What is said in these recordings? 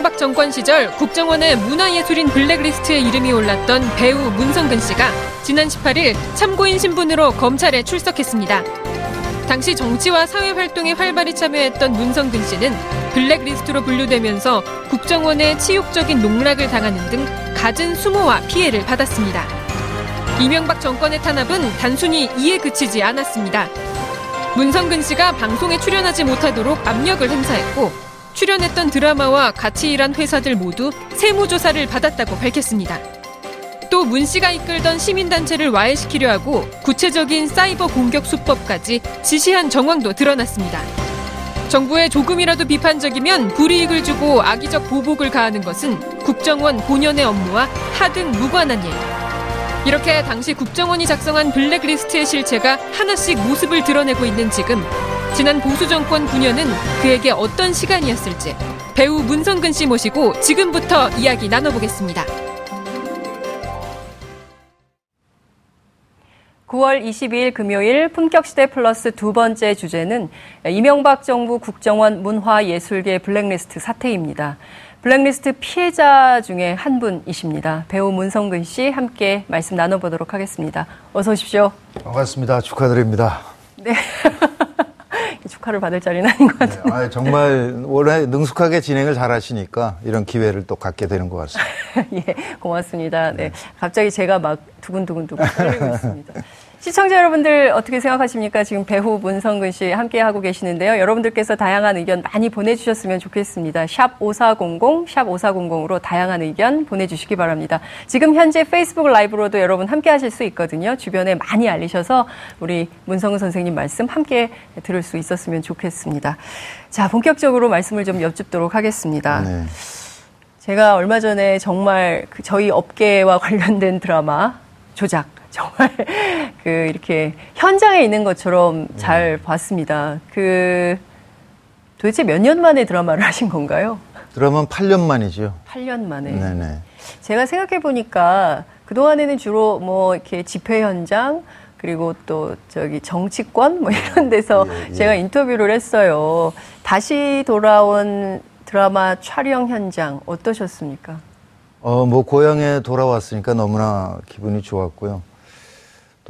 이명박 정권 시절 국정원의 문화예술인 블랙리스트에 이름이 올랐던 배우 문성근 씨가 지난 18일 참고인 신분으로 검찰에 출석했습니다. 당시 정치와 사회 활동에 활발히 참여했던 문성근 씨는 블랙리스트로 분류되면서 국정원의 치욕적인 농락을 당하는 등 갖은 수모와 피해를 받았습니다. 이명박 정권의 탄압은 단순히 이에 그치지 않았습니다. 문성근 씨가 방송에 출연하지 못하도록 압력을 행사했고 출연했던 드라마와 같이 일한 회사들 모두 세무조사를 받았다고 밝혔습니다. 또 문 씨가 이끌던 시민단체를 와해시키려 하고 구체적인 사이버 공격 수법까지 지시한 정황도 드러났습니다. 정부에 조금이라도 비판적이면 불이익을 주고 악의적 보복을 가하는 것은 국정원 본연의 업무와 하등 무관한 일. 이렇게 당시 국정원이 작성한 블랙리스트의 실체가 하나씩 모습을 드러내고 있는 지금 지난 보수 정권 9년은 그에게 어떤 시간이었을지 배우 문성근 씨 모시고 지금부터 이야기 나눠보겠습니다. 9월 22일 금요일 품격시대 플러스 두 번째 주제는 이명박 정부 국정원 문화예술계 블랙리스트 사태입니다. 블랙리스트 피해자 중에 한 분이십니다. 배우 문성근 씨 함께 말씀 나눠보도록 하겠습니다. 어서 오십시오. 반갑습니다. 축하드립니다. 네. 축하를 받을 자리는 아닌 것 같은데. 네, 아, 정말 원래 능숙하게 진행을 잘 하시니까 이런 기회를 또 갖게 되는 것 같습니다. 예, 고맙습니다. 네. 갑자기 제가 막 두근두근두근 떨리고 있습니다. 시청자 여러분들 어떻게 생각하십니까? 지금 배우 문성근 씨 함께 하고 계시는데요. 여러분들께서 다양한 의견 많이 보내주셨으면 좋겠습니다. 샵 5400, 샵 5400으로 다양한 의견 보내주시기 바랍니다. 지금 현재 페이스북 라이브로도 여러분 함께 하실 수 있거든요. 주변에 많이 알리셔서 우리 문성근 선생님 말씀 함께 들을 수 있었으면 좋겠습니다. 자, 본격적으로 말씀을 좀 여쭙도록 하겠습니다. 네. 제가 얼마 전에 정말 그 저희 업계와 관련된 드라마 조작 정말 그 이렇게 현장에 있는 것처럼 잘 네. 봤습니다. 그 도대체 몇 년 만에 드라마를 하신 건가요? 드라마는 8년 만이죠. 8년 만에. 네네. 제가 생각해 보니까 그 동안에는 주로 뭐 이렇게 집회 현장 그리고 또 저기 정치권 뭐 이런 데서 예, 예. 제가 인터뷰를 했어요. 다시 돌아온 드라마 촬영 현장 어떠셨습니까? 어, 뭐 고향에 돌아왔으니까 너무나 기분이 좋았고요.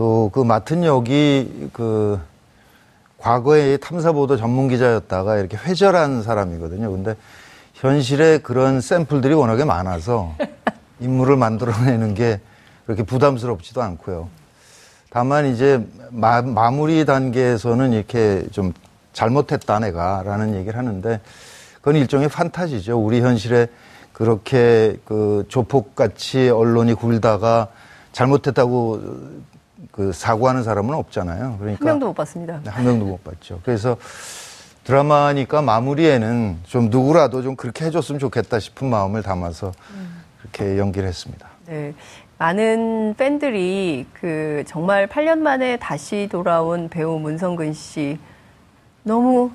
또 그 맡은 역이 그 과거에 탐사보도 전문 기자였다가 이렇게 회절한 사람이거든요. 근데 현실에 그런 샘플들이 워낙에 많아서 인물을 만들어내는 게 그렇게 부담스럽지도 않고요. 다만 이제 마, 마무리 단계에서는 이렇게 좀 잘못했다 내가 라는 얘기를 하는데 그건 일종의 판타지죠. 우리 현실에 그렇게 그 조폭같이 언론이 굴다가 잘못했다고 그 사고하는 사람은 없잖아요. 그러니까 한 명도 못 봤습니다. 네, 한 명도 못 봤죠. 그래서 드라마니까 마무리에는 좀 누구라도 좀 그렇게 해줬으면 좋겠다 싶은 마음을 담아서 그렇게 연기를 했습니다. 네. 많은 팬들이 그 정말 8년 만에 다시 돌아온 배우 문성근 씨 너무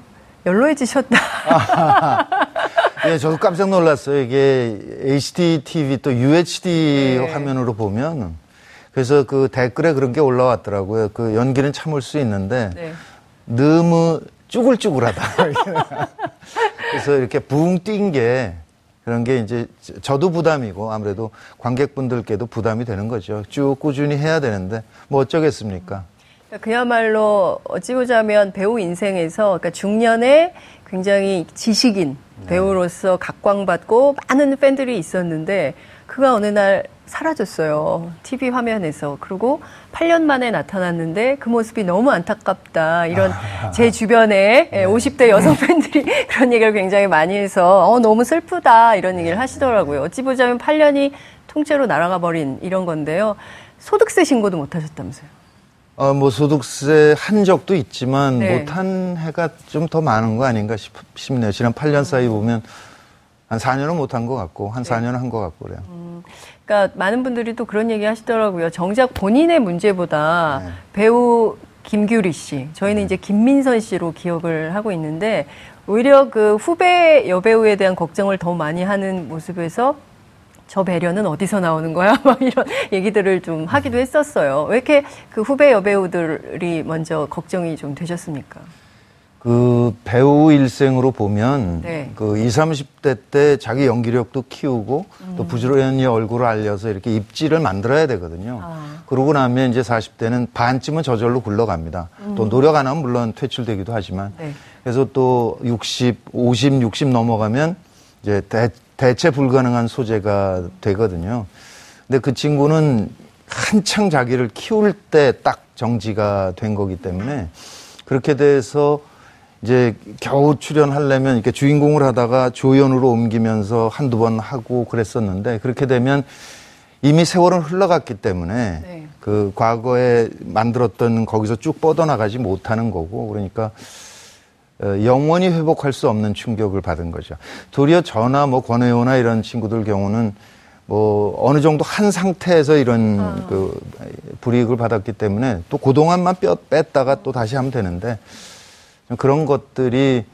연로해지셨다. 예, 저도 깜짝 놀랐어요. 이게 HD TV 또 UHD 네. 화면으로 보면 그래서 그 댓글에 그런 게 올라왔더라고요. 그 연기는 참을 수 있는데 네. 너무 쭈글쭈글하다. 그래서 이렇게 붕 뛴 게 그런 게 이제 저도 부담이고 아무래도 관객분들께도 부담이 되는 거죠. 쭉 꾸준히 해야 되는데 뭐 어쩌겠습니까? 그러니까 그야말로 어찌 보자면 배우 인생에서 그러니까 중년에 굉장히 지식인 네. 배우로서 각광받고 많은 팬들이 있었는데 그가 어느 날 사라졌어요. TV 화면에서. 그리고 8년 만에 나타났는데 그 모습이 너무 안타깝다. 이런 제 주변에 네. 50대 여성 팬들이 그런 얘기를 굉장히 많이 해서 어, 너무 슬프다. 이런 얘기를 하시더라고요. 어찌 보자면 8년이 통째로 날아가 버린 이런 건데요. 소득세 신고도 못 하셨다면서요. 어, 뭐 소득세 한 적도 있지만 네. 못한 해가 좀 더 많은 거 아닌가 싶, 싶네요. 지난 8년 사이 보면 한 4년은 못한 것 같고 한 4년은 한 것 같고 그래요. 음, 그러니까 많은 분들이 또 그런 얘기 하시더라고요. 정작 본인의 문제보다 네. 배우 김규리 씨, 저희는 네. 이제 김민선 씨로 기억을 하고 있는데 오히려 그 후배 여배우에 대한 걱정을 더 많이 하는 모습에서 저 배려는 어디서 나오는 거야? 막 이런 얘기들을 좀 하기도 했었어요. 왜 이렇게 그 후배 여배우들이 먼저 걱정이 좀 되셨습니까? 그 배우 일생으로 보면 네. 그 20, 30대 때 자기 연기력도 키우고 음. 또 부지런히 얼굴을 알려서 이렇게 입지를 만들어야 되거든요. 아. 그러고 나면 이제 40대는 반쯤은 저절로 굴러갑니다. 음. 또 노력 안 하면 물론 퇴출되기도 하지만 네. 그래서 또 60, 50, 60 넘어가면 이제 대, 대체 불가능한 소재가 되거든요. 근데 그 친구는 한창 자기를 키울 때 딱 정지가 된 거기 때문에 그렇게 돼서 이제 겨우 출연하려면 이렇게 주인공을 하다가 조연으로 옮기면서 한두 번 하고 그랬었는데 그렇게 되면 이미 세월은 흘러갔기 때문에 네. 그 과거에 만들었던 거기서 쭉 뻗어나가지 못하는 거고 그러니까 어, 영원히 회복할 수 없는 충격을 받은 거죠. 도리어 저나 뭐 권혜호나 이런 친구들 경우는 뭐 어느 정도 한 상태에서 이런 아. 그 불이익을 받았기 때문에 또 그동안만 뼈 뺐다가 또 다시 하면 되는데 그런 것들이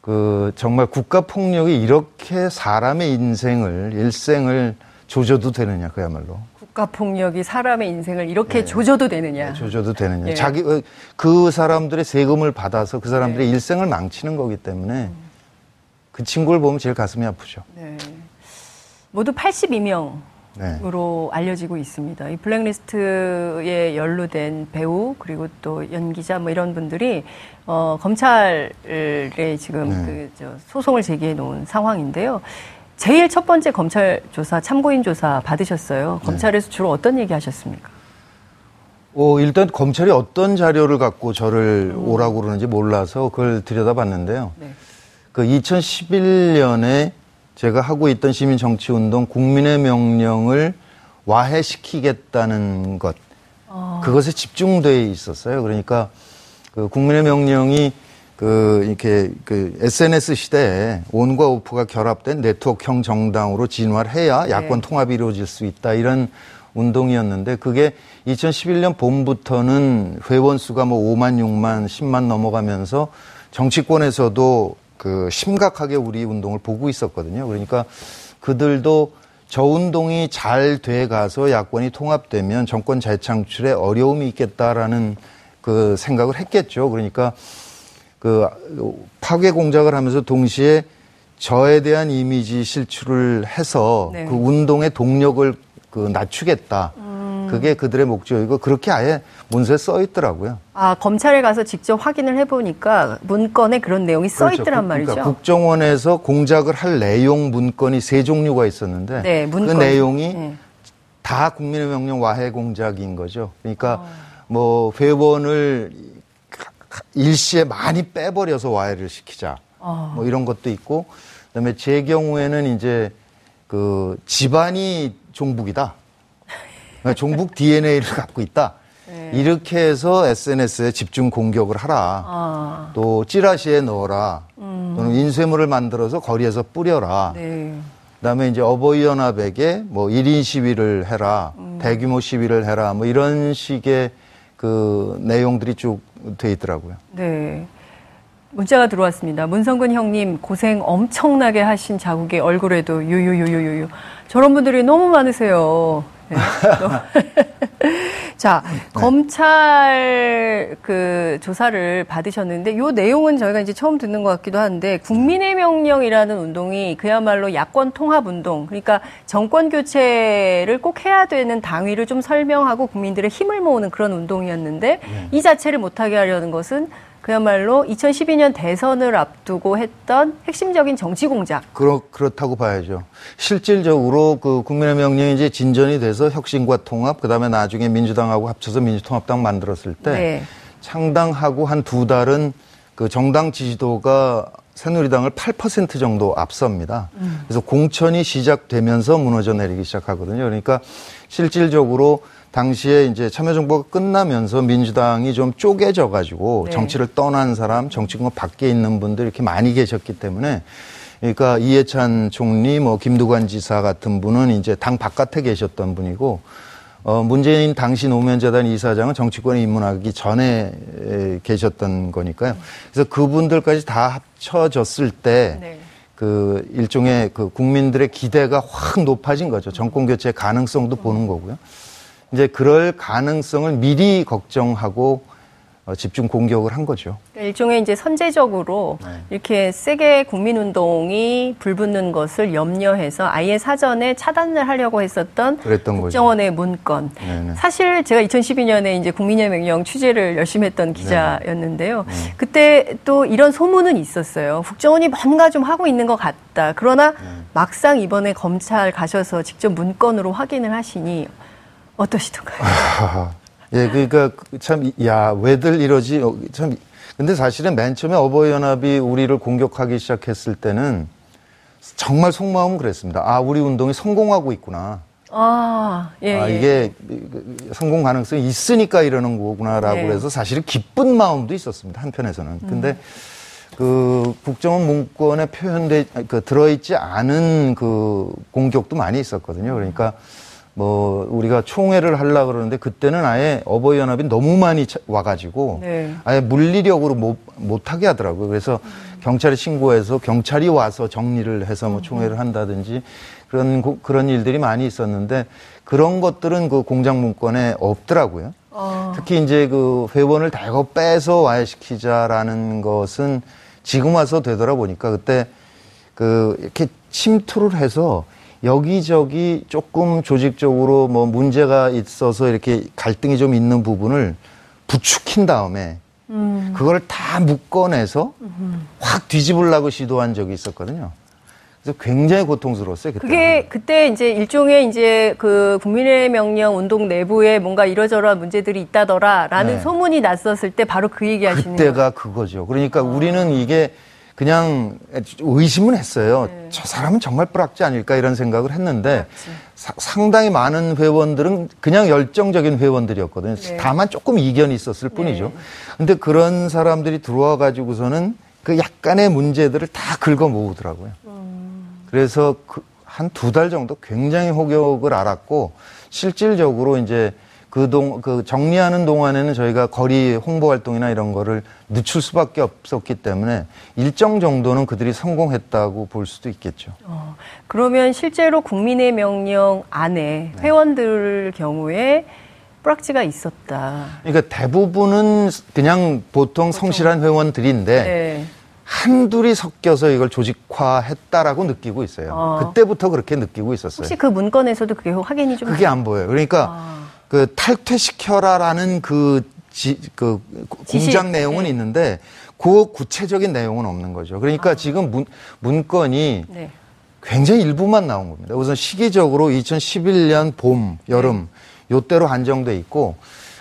그 정말 국가 폭력이 이렇게 사람의 인생을 일생을 조져도 되느냐 그야말로. 국가 폭력이 사람의 인생을 이렇게 네. 조져도 되느냐. 네, 조져도 되느냐. 네. 자기 어, 그 사람들의 세금을 받아서 그 사람들의 네. 일생을 망치는 거기 때문에 음. 그 친구를 보면 제일 가슴이 아프죠. 네. 모두 82명. 으로 알려지고 있습니다. 이 블랙리스트에 연루된 배우 그리고 또 연기자 뭐 이런 분들이 어, 검찰에 지금 네. 그 소송을 제기해 놓은 상황인데요. 제일 첫 번째 검찰 조사, 참고인 조사 받으셨어요. 네. 검찰에서 주로 어떤 얘기 하셨습니까? 어, 일단 검찰이 어떤 자료를 갖고 저를 음. 오라고 그러는지 몰라서 그걸 들여다봤는데요. 네. 그 2011년에 제가 하고 있던 시민 정치 운동 국민의 명령을 와해시키겠다는 것. 어. 그것에 집중돼 있었어요. 그러니까 그 국민의 명령이 그 이렇게 그 SNS 시대에 온과 오프가 결합된 네트워크형 정당으로 진화를 해야 네. 야권 네. 통합이 이루어질 수 있다 이런 운동이었는데 그게 2011년 봄부터는 회원 수가 뭐 5만 6만 10만 넘어가면서 정치권에서도 그 심각하게 우리 운동을 보고 있었거든요. 그러니까 그들도 저 운동이 잘 돼 가서 야권이 통합되면 정권 재창출에 어려움이 있겠다라는 그 생각을 했겠죠. 그러니까 그 파괴 공작을 하면서 동시에 저에 대한 이미지 실추를 해서 네. 그 운동의 동력을 그 낮추겠다. 음. 그게 그들의 목적이고 그렇게 아예 문서에 써 있더라고요. 아 검찰에 가서 직접 확인을 해보니까 문건에 그런 내용이 써 그렇죠. 있더란 말이죠. 그러니까 국정원에서 공작을 할 내용 문건이 세 종류가 있었는데 네, 그 내용이 네. 다 국민의 명령 와해 공작인 거죠. 그러니까 어. 뭐 회원을 일시에 많이 빼버려서 와해를 시키자. 어. 뭐 이런 것도 있고, 그다음에 제 경우에는 이제 그 집안이 종북이다. 그러니까 종북 DNA를 갖고 있다. 네. 이렇게 해서 SNS에 집중 공격을 하라. 아. 또 찌라시에 넣어라. 음. 또는 인쇄물을 만들어서 거리에서 뿌려라. 네. 그다음에 이제 어버이 연합에게 뭐 1인 시위를 해라. 음. 대규모 시위를 해라. 뭐 이런 식의 그 내용들이 쭉 돼 있더라고요. 네. 문자가 들어왔습니다. 문성근 형님 고생 엄청나게 하신 자국의 얼굴에도 유유유유유유. 저런 분들이 너무 많으세요. 네. 자, 검찰 그 조사를 받으셨는데 요 내용은 저희가 이제 처음 듣는 것 같기도 한데 국민의 명령이라는 운동이 그야말로 야권 통합 운동, 그러니까 정권 교체를 꼭 해야 되는 당위를 좀 설명하고 국민들의 힘을 모으는 그런 운동이었는데 이 자체를 못하게 하려는 것은 그야말로 2012년 대선을 앞두고 했던 핵심적인 정치 공작. 그렇, 그렇다고 봐야죠. 실질적으로 그 국민의 명령이 이제 진전이 돼서 혁신과 통합, 그 다음에 나중에 민주당하고 합쳐서 민주통합당 만들었을 때 네. 창당하고 한 두 달은 그 정당 지지도가 새누리당을 8% 정도 앞섭니다. 그래서 공천이 시작되면서 무너져 내리기 시작하거든요. 그러니까 실질적으로 당시에 이제 참여정부가 끝나면서 민주당이 좀 쪼개져 가지고 네. 정치를 떠난 사람, 정치권 밖에 있는 분들 이렇게 많이 계셨기 때문에 그러니까 이해찬 총리, 뭐 김두관 지사 같은 분은 이제 당 바깥에 계셨던 분이고 어, 문재인 당시 노무현재단 이사장은 정치권에 입문하기 전에 에, 계셨던 거니까요. 그래서 그분들까지 다 합쳐졌을 때 네. 그 일종의 그 국민들의 기대가 확 높아진 거죠. 정권 교체 가능성도 보는 거고요. 이제 그럴 가능성을 미리 걱정하고 어, 집중 공격을 한 거죠. 그러니까 일종의 이제 선제적으로 네. 이렇게 세게 국민운동이 불붙는 것을 염려해서 아예 사전에 차단을 하려고 했었던 그랬던 거죠. 국정원의 문건. 네네. 사실 제가 2012년에 이제 국민의 명령 취재를 열심히 했던 네. 기자였는데요. 그때 또 이런 소문은 있었어요. 국정원이 뭔가 좀 하고 있는 것 같다. 그러나 네. 막상 이번에 검찰 가셔서 직접 문건으로 확인을 하시니 어떠시던가요? 예, 그러니까 참, 야, 왜들 이러지? 어, 참, 근데 사실은 맨 처음에 어버이연합이 우리를 공격하기 시작했을 때는 정말 속마음은 그랬습니다. 아, 우리 운동이 성공하고 있구나. 아, 예, 아, 예. 이게 성공 가능성이 있으니까 이러는 거구나라고 네. 그래서 사실은 기쁜 마음도 있었습니다. 한편에서는. 음. 근데 그 국정원 문건에 표현돼 그 들어있지 않은 그 공격도 많이 있었거든요. 그러니까 뭐 우리가 총회를 하려 그러는데 그때는 아예 어버이 연합이 너무 많이 차- 와가지고 네. 아예 물리력으로 못 못하게 하더라고요. 그래서 경찰에 신고해서 경찰이 와서 정리를 해서 뭐 총회를 한다든지 그런 고- 그런 일들이 많이 있었는데 그런 것들은 그 공장 문건에 없더라고요. 어, 특히 이제 그 회원을 대거 빼서 와해시키자라는 것은 지금 와서 되돌아보니까 그때 그 이렇게 침투를 해서 여기저기 조금 조직적으로 뭐 문제가 있어서 이렇게 갈등이 좀 있는 부분을 부추킨 다음에 음. 그걸 다 묶어내서 확 뒤집으려고 시도한 적이 있었거든요. 그래서 굉장히 고통스러웠어요. 그때. 그게 그때 이제 일종의 이제 그 국민의 명령 운동 내부에 뭔가 이러저러한 문제들이 있다더라라는 네. 소문이 났었을 때 바로 그 얘기 하시는 거예요. 그때가 그거죠. 그러니까 우리는 이게 그냥 의심은 했어요. 네. 저 사람은 정말 뿌락지 아닐까 이런 생각을 했는데 사- 상당히 많은 회원들은 그냥 열정적인 회원들이었거든요. 네. 다만 조금 이견이 있었을 뿐이죠. 근데 그런 사람들이 들어와 가지고서는 그 약간의 문제들을 다 긁어 모으더라고요. 그래서 그 한두 달 정도 굉장히 혹역을 알았고 실질적으로 이제 그 동, 그 정리하는 동안에는 저희가 거리 홍보 활동이나 이런 거를 늦출 수밖에 없었기 때문에 일정 정도는 그들이 성공했다고 볼 수도 있겠죠. 어, 그러면 실제로 국민의 명령 안에 네. 회원들 경우에 뿌락지가 있었다. 그러니까 대부분은 그냥 보통 성실한 회원들인데 네. 한둘이 섞여서 이걸 조직화했다라고 느끼고 있어요. 어. 그때부터 그렇게 느끼고 있었어요. 혹시 그 문건에서도 그게 확인이 좀 그게 안 보여요. 그러니까 아. 그 탈퇴시켜라라는 그, 지, 그. 공장 내용은 네. 있는데 그 구체적인 내용은 없는 거죠. 그러니까 지금 문, 문건이 네. 굉장히 일부만 나온 겁니다. 우선 시기적으로 2011년 봄, 여름 요때로 한정돼 있고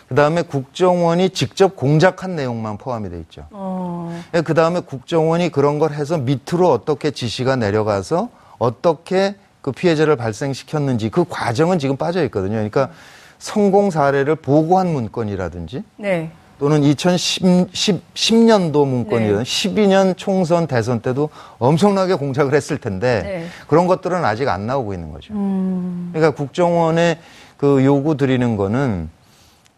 그다음에 국정원이 직접 공작한 내용만 포함이 돼 있죠. 어, 그 다음에 국정원이 그런 걸 해서 밑으로 어떻게 지시가 내려가서 어떻게 그 피해자를 발생시켰는지 그 과정은 지금 빠져 있거든요. 그러니까 성공 사례를 보고한 문건이라든지 네. 또는 2010, 년도 문건이라든지 12년 총선 대선 때도 엄청나게 공작을 했을 텐데 네. 그런 것들은 아직 안 나오고 있는 거죠. 음, 그러니까 국정원에 그 요구 드리는 거는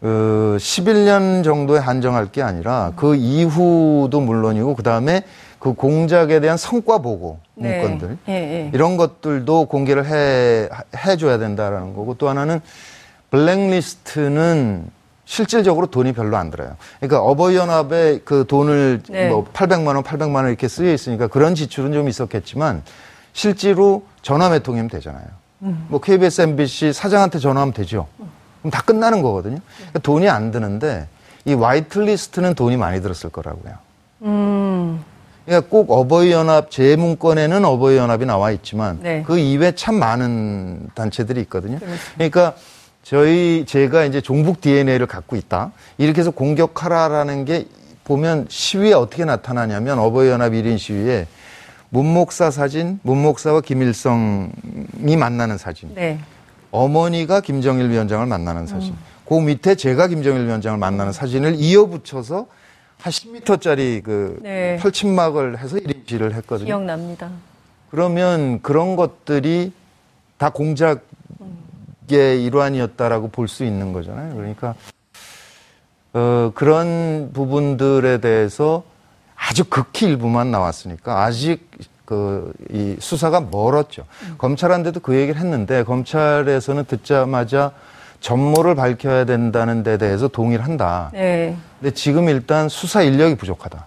그 11년 정도에 한정할 게 아니라 그 이후도 물론이고 그 다음에 그 공작에 대한 성과 보고 네. 문건들 예, 예. 이런 것들도 공개를 해 해줘야 된다라는 거고 또 하나는 블랙리스트는 실질적으로 돈이 별로 안 들어요. 그러니까 어버이연합에 그 돈을 네. 뭐 800만 원, 800만 원 이렇게 쓰여 있으니까 그런 지출은 좀 있었겠지만 실제로 전화 몇 통이면 되잖아요. 뭐 KBS, MBC 사장한테 전화하면 되죠. 그럼 다 끝나는 거거든요. 그러니까 돈이 안 드는데 이 화이트리스트는 돈이 많이 들었을 거라고요. 음, 그러니까 꼭 어버이연합 재문건에는 어버이연합이 나와 있지만 네. 그 이외 참 많은 단체들이 있거든요. 그러니까 저희 제가 이제 종북 DNA를 갖고 있다 이렇게 해서 공격하라라는 게 보면 시위에 어떻게 나타나냐면 어버이 연합 1인 시위에 문목사 사진, 문목사와 김일성이 만나는 사진, 네. 어머니가 김정일 위원장을 만나는 사진. 그 밑에 제가 김정일 위원장을 만나는 사진을 이어붙여서 한 10m짜리 그 네. 펼침막을 해서 1인시를 했거든요. 기억납니다. 그러면 그런 것들이 다 공작 의 일환이었다라고 볼 수 있는 거잖아요. 그러니까 어, 그런 부분들에 대해서 아주 극히 일부만 나왔으니까 아직 그 이 수사가 멀었죠. 검찰한테도 그 얘기를 했는데 검찰에서는 듣자마자 전모를 밝혀야 된다는 데 대해서 동의를 한다. 네. 근데 지금 일단 수사 인력이 부족하다.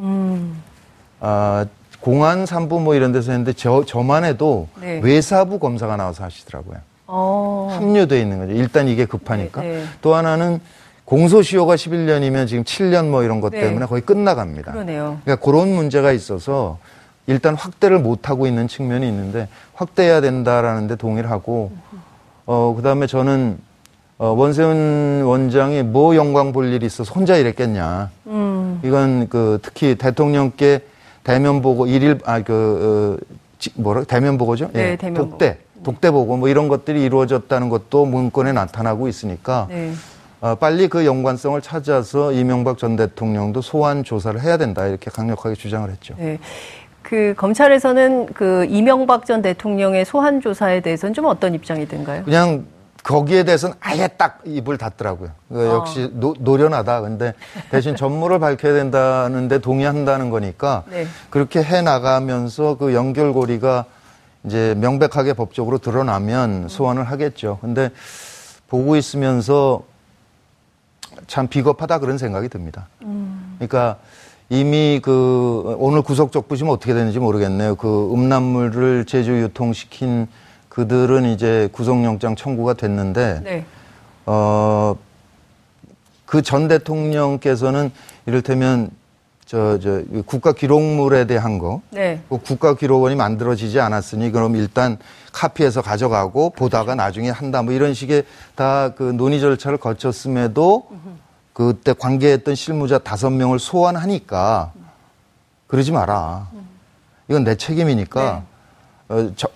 음, 아, 공안 산부 뭐 이런 데서 했는데 저, 저만 해도 네. 외사부 검사가 나와서 하시더라고요. 어, 합류돼 있는 거죠. 일단 이게 급하니까. 네, 네. 또 하나는 공소시효가 11년이면 지금 7년 뭐 이런 것 네. 때문에 거의 끝나갑니다. 그러네요. 그러니까 그런 문제가 있어서 일단 확대를 못 하고 있는 측면이 있는데 확대해야 된다라는 데 동의를 하고 어 그다음에 저는 어 원세훈 원장이 뭐 영광 볼 일이 있어서 혼자 이랬겠냐. 음, 이건 그 특히 대통령께 대면 보고 일일 아그 어, 지- 뭐라 대면 보고죠? 네, 예, 대면 독대 독대 보고 뭐 이런 것들이 이루어졌다는 것도 문건에 나타나고 있으니까 네. 어, 빨리 그 연관성을 찾아서 이명박 전 대통령도 소환 조사를 해야 된다 이렇게 강력하게 주장을 했죠. 네. 그 검찰에서는 그 이명박 전 대통령의 소환 조사에 대해서는 좀 어떤 입장이든가요? 그냥 거기에 대해서는 아예 딱 입을 닫더라고요. 그 어. 역시 노, 노련하다. 근데 대신 전모를 밝혀야 된다는데 동의한다는 거니까 네. 그렇게 해 나가면서 그 연결고리가 이제 명백하게 법적으로 드러나면 소환을 하겠죠. 근데 보고 있으면서 참 비겁하다 그런 생각이 듭니다. 그러니까 이미 그 오늘 구속적 부시면 어떻게 되는지 모르겠네요. 그 음란물을 제조 유통시킨 그들은 이제 구속영장 청구가 됐는데 네. 어, 그 전 대통령께서는 이를테면 저, 저, 국가 기록물에 대한 거, 네. 그 국가 기록원이 만들어지지 않았으니 그럼 일단 카피해서 가져가고 보다가 나중에 한다 뭐 이런 식의 다 그 논의 절차를 거쳤음에도 그때 관계했던 실무자 다섯 명을 소환하니까 그러지 마라. 이건 내 책임이니까 어, 저,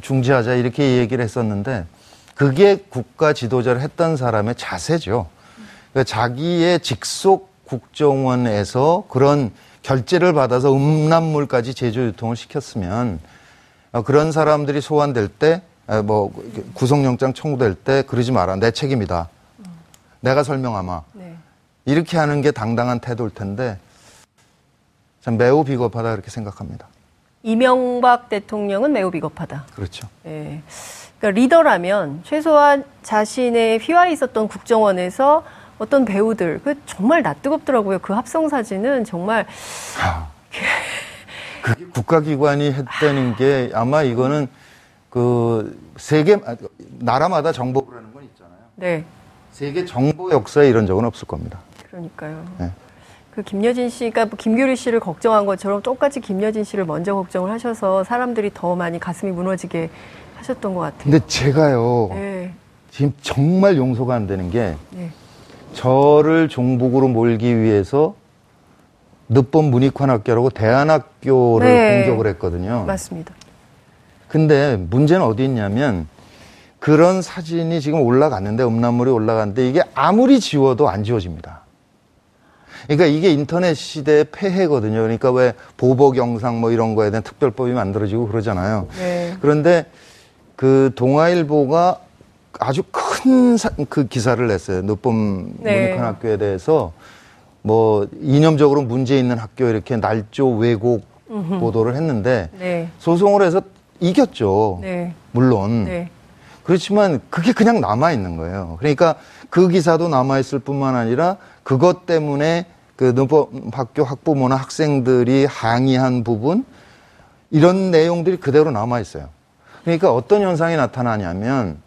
중지하자 이렇게 얘기를 했었는데 그게 국가 지도자를 했던 사람의 자세죠. 그러니까 자기의 직속 국정원에서 그런 결제를 받아서 음란물까지 제조 유통을 시켰으면 어, 그런 사람들이 소환될 때, 에, 뭐, 구속영장 청구될 때 그러지 마라. 내 책임이다. 내가 설명하마. 네. 이렇게 하는 게 당당한 태도일 텐데, 참 매우 비겁하다 그렇게 생각합니다. 이명박 대통령은 매우 비겁하다. 그렇죠. 예. 그러니까 리더라면 최소한 자신의 휘와 있었던 국정원에서 어떤 배우들, 그 정말 낯뜨겁더라고요. 그 합성 사진은 정말 그게 국가기관이 했다는 게 아마 이거는 그 세계, 아, 나라마다 정보부라는 건 있잖아요. 네, 세계 정보 역사에 이런 적은 없을 겁니다. 그러니까요. 네. 그 김여진 씨가 뭐 김규리 씨를 걱정한 것처럼 똑같이 김여진 씨를 먼저 걱정을 하셔서 사람들이 더 많이 가슴이 무너지게 하셨던 것 같아요. 근데 제가요, 네, 지금 정말 용서가 안 되는 게 네, 저를 종북으로 몰기 위해서 늦본 문익환학교라고 대안학교를 네. 공격을 했거든요. 맞습니다. 근데 문제는 어디 있냐면 그런 사진이 지금 올라갔는데 음란물이 올라갔는데 이게 아무리 지워도 안 지워집니다. 그러니까 이게 인터넷 시대의 폐해거든요. 그러니까 왜 보복 영상 뭐 이런 거에 대한 특별법이 만들어지고 그러잖아요. 네, 그런데 그 동아일보가 아주 큰 그 기사를 냈어요. 늦봄 네. 문익환 학교에 대해서 뭐 이념적으로 문제 있는 학교 이렇게 날조 왜곡 보도를 했는데 네, 소송을 해서 이겼죠. 네, 물론. 네, 그렇지만 그게 그냥 남아 있는 거예요. 그러니까 그 기사도 남아 있을 뿐만 아니라 그것 때문에 그 농법학교 학부모나 학생들이 항의한 부분 이런 내용들이 그대로 남아 있어요. 그러니까 어떤 현상이 나타나냐면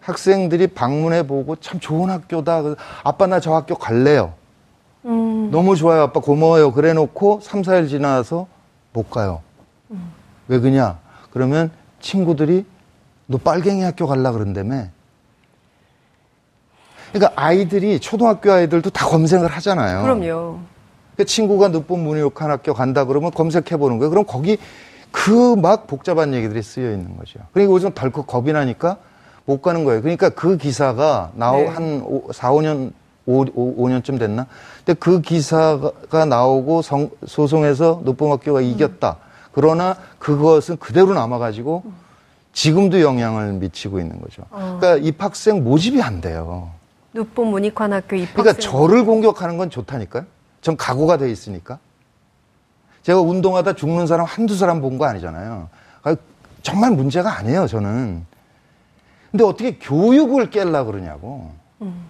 학생들이 방문해 보고 참 좋은 학교다. 아빠 나 저 학교 갈래요. 음. 너무 좋아요. 아빠 고마워요. 그래 놓고 3, 4일 지나서 못 가요. 음. 왜 그냐? 그러면 친구들이 너 빨갱이 학교 갈라 그런다며. 그러니까 아이들이 초등학교 아이들도 다 검색을 하잖아요. 그럼요. 그 친구가 늦본 문의욕한 학교 간다 그러면 검색해 보는 거예요. 그럼 거기 그 막 복잡한 얘기들이 쓰여 있는 거죠. 그러니까 요즘 덜컥 겁이 나니까 못 가는 거예요. 그러니까 그 기사가 나오 네. 한 5, 4, 5년 5, 5, 년쯤 됐나? 근데 그 기사가 나오고 성, 소송에서 노봉학교가 이겼다. 그러나 그것은 그대로 남아가지고 지금도 영향을 미치고 있는 거죠. 어. 그러니까 입학생 모집이 안 돼요. 누본 문익환학교 입학생. 그러니까 저를 공격하는 건 좋다니까요. 전 각오가 돼 있으니까. 제가 운동하다 죽는 사람 한두 사람 본 거 아니잖아요. 정말 문제가 아니에요, 저는. 근데 어떻게 교육을 깰라 그러냐고. 음.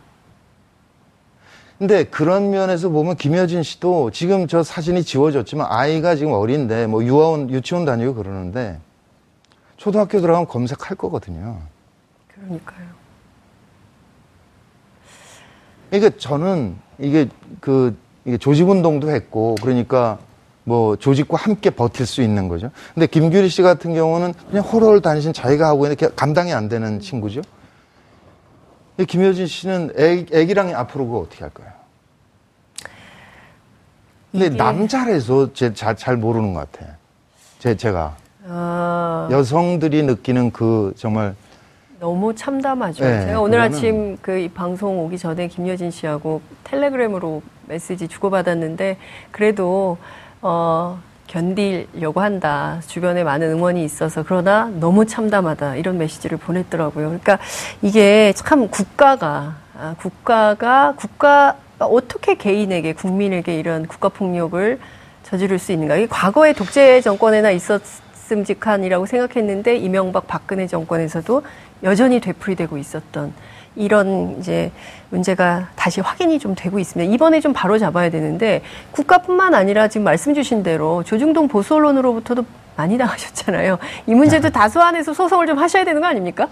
근데 그런 면에서 보면 김여진 씨도 지금 저 사진이 지워졌지만 아이가 지금 어린데 뭐 유아원, 유치원 다니고 그러는데 초등학교 들어가면 검색할 거거든요. 그러니까요. 그러니까 저는 이게 그 이게 조직운동도 했고 그러니까 뭐 조직과 함께 버틸 수 있는 거죠. 근데 김규리 씨 같은 경우는 그냥 호롤 다니신 자기가 하고 있는 게 감당이 안 되는 친구죠. 김효진 씨는 애, 애기랑 앞으로 그거 어떻게 할 거예요? 근데 이게... 남자라서 제, 잘, 잘 모르는 것 같아. 제, 제가. 아... 여성들이 느끼는 그 정말 너무 참담하죠. 네, 제가 오늘 그거는... 아침 그 방송 오기 전에 김여진 씨하고 텔레그램으로 메시지 주고받았는데 그래도 어 견디려고 한다. 주변에 많은 응원이 있어서 그러나 너무 참담하다. 이런 메시지를 보냈더라고요. 그러니까 이게 참 국가가 아, 국가가 국가 어떻게 개인에게 국민에게 이런 국가 폭력을 저지를 수 있는가? 이게 과거의 독재 정권에나 있었음직한이라고 생각했는데 이명박 박근혜 정권에서도 여전히 되풀이되고 있었던 이런 이제 문제가 다시 확인이 좀 되고 있습니다. 이번에 좀 바로 잡아야 되는데 국가뿐만 아니라 지금 말씀 주신 대로 조중동 보수 언론으로부터도 많이 나가셨잖아요. 이 문제도 네. 다수안에서 소송을 좀 하셔야 되는 거 아닙니까?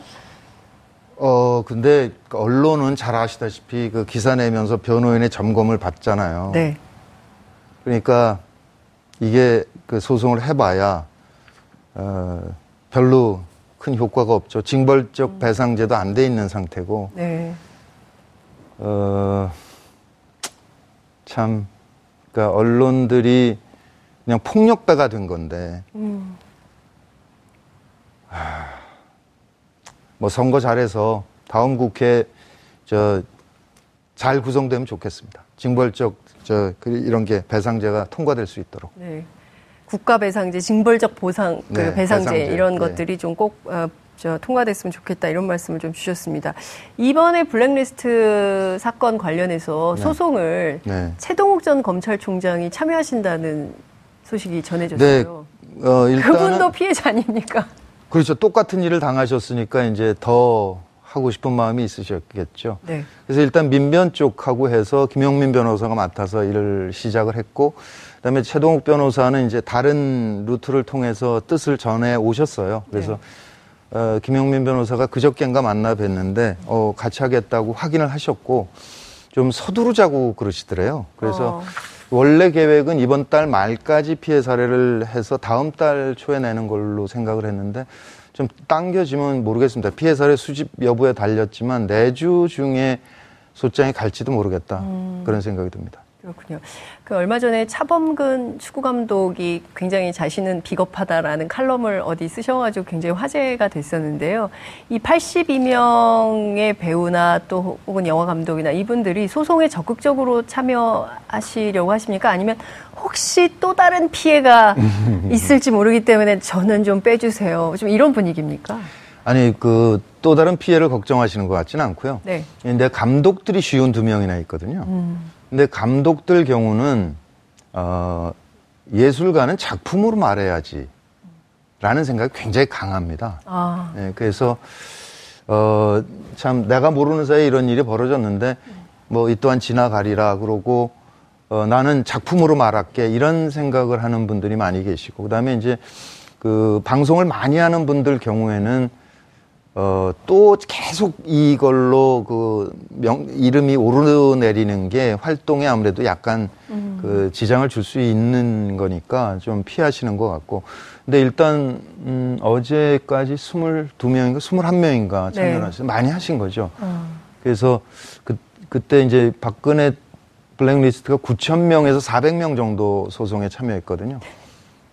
어, 근데 언론은 잘 아시다시피 그 기사 내면서 변호인의 점검을 받잖아요. 네. 그러니까 이게 그 소송을 해봐야, 어, 별로 큰 효과가 없죠. 징벌적 음. 배상제도 안 돼 있는 상태고. 네. 어, 참, 그러니까 언론들이 그냥 폭력배가 된 건데. 음. 하, 뭐 선거 잘해서 다음 국회 저 잘 구성되면 좋겠습니다. 징벌적 저그 이런 게 배상제가 통과될 수 있도록. 네. 국가 배상제, 징벌적 보상, 그 네, 배상제, 배상제, 이런 네. 것들이 좀꼭 어, 통과됐으면 좋겠다 이런 말씀을 좀 주셨습니다. 이번에 블랙리스트 사건 관련해서 네. 소송을 네. 최동욱 전 검찰총장이 참여하신다는 소식이 전해졌어요. 네. 어, 그분도 피해자 아닙니까? 그렇죠. 똑같은 일을 당하셨으니까 이제 더 하고 싶은 마음이 있으셨겠죠. 네. 그래서 일단 민변 쪽하고 해서 김영민 변호사가 맡아서 일을 시작을 했고 그다음에 최동욱 변호사는 이제 다른 루트를 통해서 뜻을 전해 오셨어요. 그래서 네. 어, 김영민 변호사가 그저께인가 만나 뵀는데 어, 같이 하겠다고 확인을 하셨고 좀 서두르자고 그러시더래요. 그래서 어. 원래 계획은 이번 달 말까지 피해 사례를 해서 다음 달 초에 내는 걸로 생각을 했는데 좀 당겨지면 모르겠습니다. 피해 사례 수집 여부에 달렸지만 내주 중에 소장이 갈지도 모르겠다. 음. 그런 생각이 듭니다. 그렇군요. 그 얼마 전에 차범근 축구 감독이 굉장히 자신은 비겁하다라는 칼럼을 어디 쓰셔가지고 굉장히 화제가 됐었는데요. 이 82명의 배우나 또 혹은 영화 감독이나 이분들이 소송에 적극적으로 참여하시려고 하십니까? 아니면 혹시 또 다른 피해가 있을지 모르기 때문에 저는 좀 빼주세요. 좀 이런 분위기입니까? 아니 그 또 다른 피해를 걱정하시는 것 같지는 않고요. 네. 근데 감독들이 쉬운 두 명이나 있거든요. 음. 근데 감독들 경우는 어, 예술가는 작품으로 말해야지 라는 생각이 굉장히 강합니다. 아. 네, 그래서 어, 참 내가 모르는 사이에 이런 일이 벌어졌는데 뭐 이 또한 지나가리라 그러고 어, 나는 작품으로 말할게 이런 생각을 하는 분들이 많이 계시고 그다음에 이제 그 방송을 많이 하는 분들 경우에는 어, 또 계속 이걸로 그 명, 이름이 오르내리는 게 활동에 아무래도 약간 음. 그 지장을 줄 수 있는 거니까 좀 피하시는 것 같고. 근데 일단, 음, 어제까지 22명인가 21명인가 참여하셨어요. 많이 하신 거죠. 어. 그래서 그, 그때 이제 박근혜 블랙리스트가 9,000명에서 400명 정도 소송에 참여했거든요.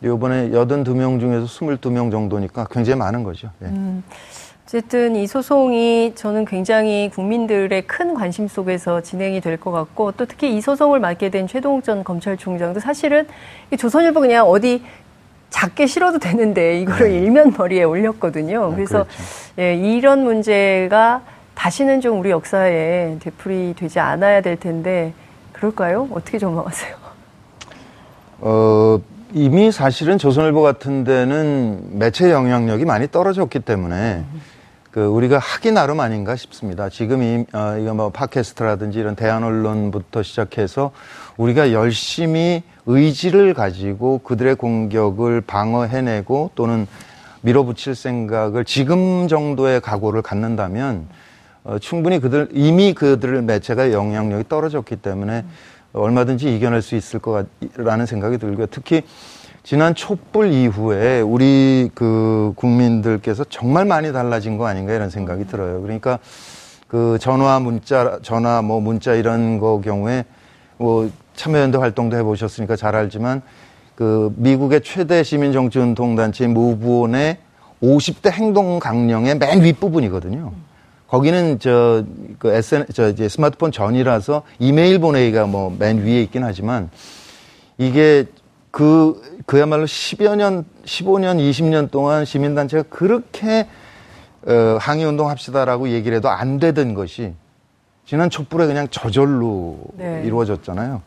이번에 82명 중에서 22명 정도니까 굉장히 많은 거죠. 예. 음. 어쨌든 이 소송이 저는 굉장히 국민들의 큰 관심 속에서 진행이 될 것 같고 또 특히 이 소송을 맡게 된 최동욱 전 검찰총장도 사실은 이 조선일보 그냥 어디 작게 실어도 되는데 이거를 네. 일면 머리에 올렸거든요. 아, 그래서 그렇죠. 예, 이런 문제가 다시는 좀 우리 역사에 되풀이 되지 않아야 될 텐데 그럴까요? 어떻게 전망하세요? 어, 이미 사실은 조선일보 같은 데는 매체 영향력이 많이 떨어졌기 때문에 그 우리가 하기 나름 아닌가 싶습니다. 지금 이, 어, 이거 뭐 팟캐스트라든지 이런 대한 언론부터 시작해서 우리가 열심히 의지를 가지고 그들의 공격을 방어해내고 또는 밀어붙일 생각을 지금 정도의 각오를 갖는다면 어, 충분히 그들 이미 그들 매체가 영향력이 떨어졌기 때문에 얼마든지 이겨낼 수 있을 거라는 생각이 들고요. 특히 지난 촛불 이후에 우리 그 국민들께서 정말 많이 달라진 거 아닌가 이런 생각이 들어요. 그러니까 그 전화 문자 전화 뭐 문자 이런 거 경우에 뭐 참여연대 활동도 해보셨으니까 잘 알지만 그 미국의 최대 시민 정치 운동 단체 무브원의 50대 행동 강령의 맨 윗부분이거든요. 거기는 저, 그 SN, 저, 이제 스마트폰 전이라서 이메일 보내기가 뭐 맨 위에 있긴 하지만 이게 그, 그야말로 10여 년, 15년, 20년 동안 시민단체가 그렇게 어, 항의운동 합시다라고 얘기를 해도 안 되던 것이 지난 촛불에 그냥 저절로 네. 이루어졌잖아요.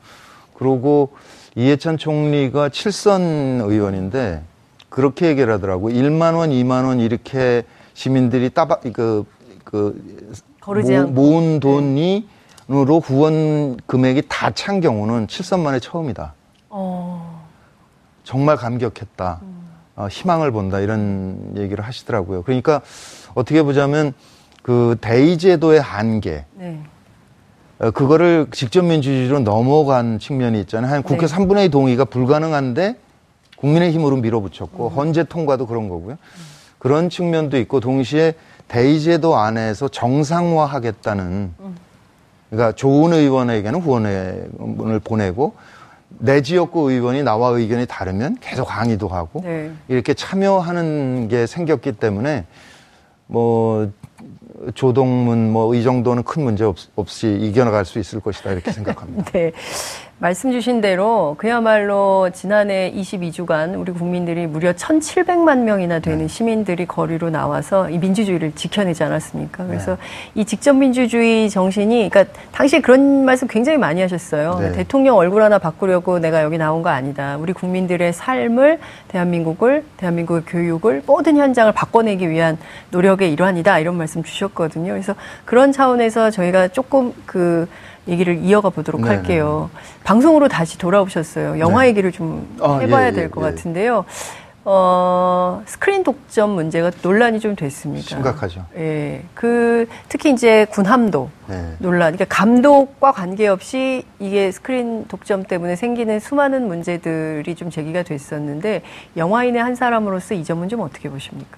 그러고 이해찬 총리가 칠선 의원인데 그렇게 얘기를 하더라고. 1만 원, 2만 원 이렇게 시민들이 따박 그, 그 모. 모은 돈이로 후원 금액이 다 찬 경우는 칠선 만에 처음이다. 어, 정말 감격했다. 어, 희망을 본다. 이런 얘기를 하시더라고요. 그러니까 어떻게 보자면 그 대의 제도의 한계, 네. 어, 그거를 직접 민주주의로 넘어간 측면이 있잖아요. 한 국회 네. 3분의 2 동의가 불가능한데 국민의 힘으로 밀어붙였고 헌재 통과도 그런 거고요. 그런 측면도 있고 동시에 대의 제도 안에서 정상화하겠다는 그러니까 좋은 의원에게는 후원을 보내고 내 지역구 의원이 나와 의견이 다르면 계속 항의도 하고 네. 이렇게 참여하는 게 생겼기 때문에 뭐 조동문 뭐 이 정도는 큰 문제 없, 없이 이겨나갈 수 있을 것이다 이렇게 생각합니다. 네. 말씀 주신 대로 그야말로 지난해 22주간 우리 국민들이 무려 1,700만 명이나 되는 네. 시민들이 거리로 나와서 이 민주주의를 지켜내지 않았습니까? 그래서 네. 이 직접 민주주의 정신이 그러니까 당시에 그런 말씀 굉장히 많이 하셨어요. 네. 대통령 얼굴 하나 바꾸려고 내가 여기 나온 거 아니다. 우리 국민들의 삶을 대한민국을 대한민국의 교육을 모든 현장을 바꿔내기 위한 노력의 일환이다. 이런 말씀 주셨거든요. 그래서 그런 차원에서 저희가 조금 그 얘기를 이어가 보도록 네, 할게요. 방송으로 다시 돌아오셨어요. 영화 네. 얘기를 좀 아, 해봐야 예, 될 예, 것 예. 같은데요. 어, 스크린 독점 문제가 논란이 좀 됐습니다. 심각하죠. 예. 그, 특히 이제 군함도 네. 논란. 그러니까 감독과 관계없이 이게 스크린 독점 때문에 생기는 수많은 문제들이 좀 제기가 됐었는데 영화인의 한 사람으로서 이 점은 좀 어떻게 보십니까?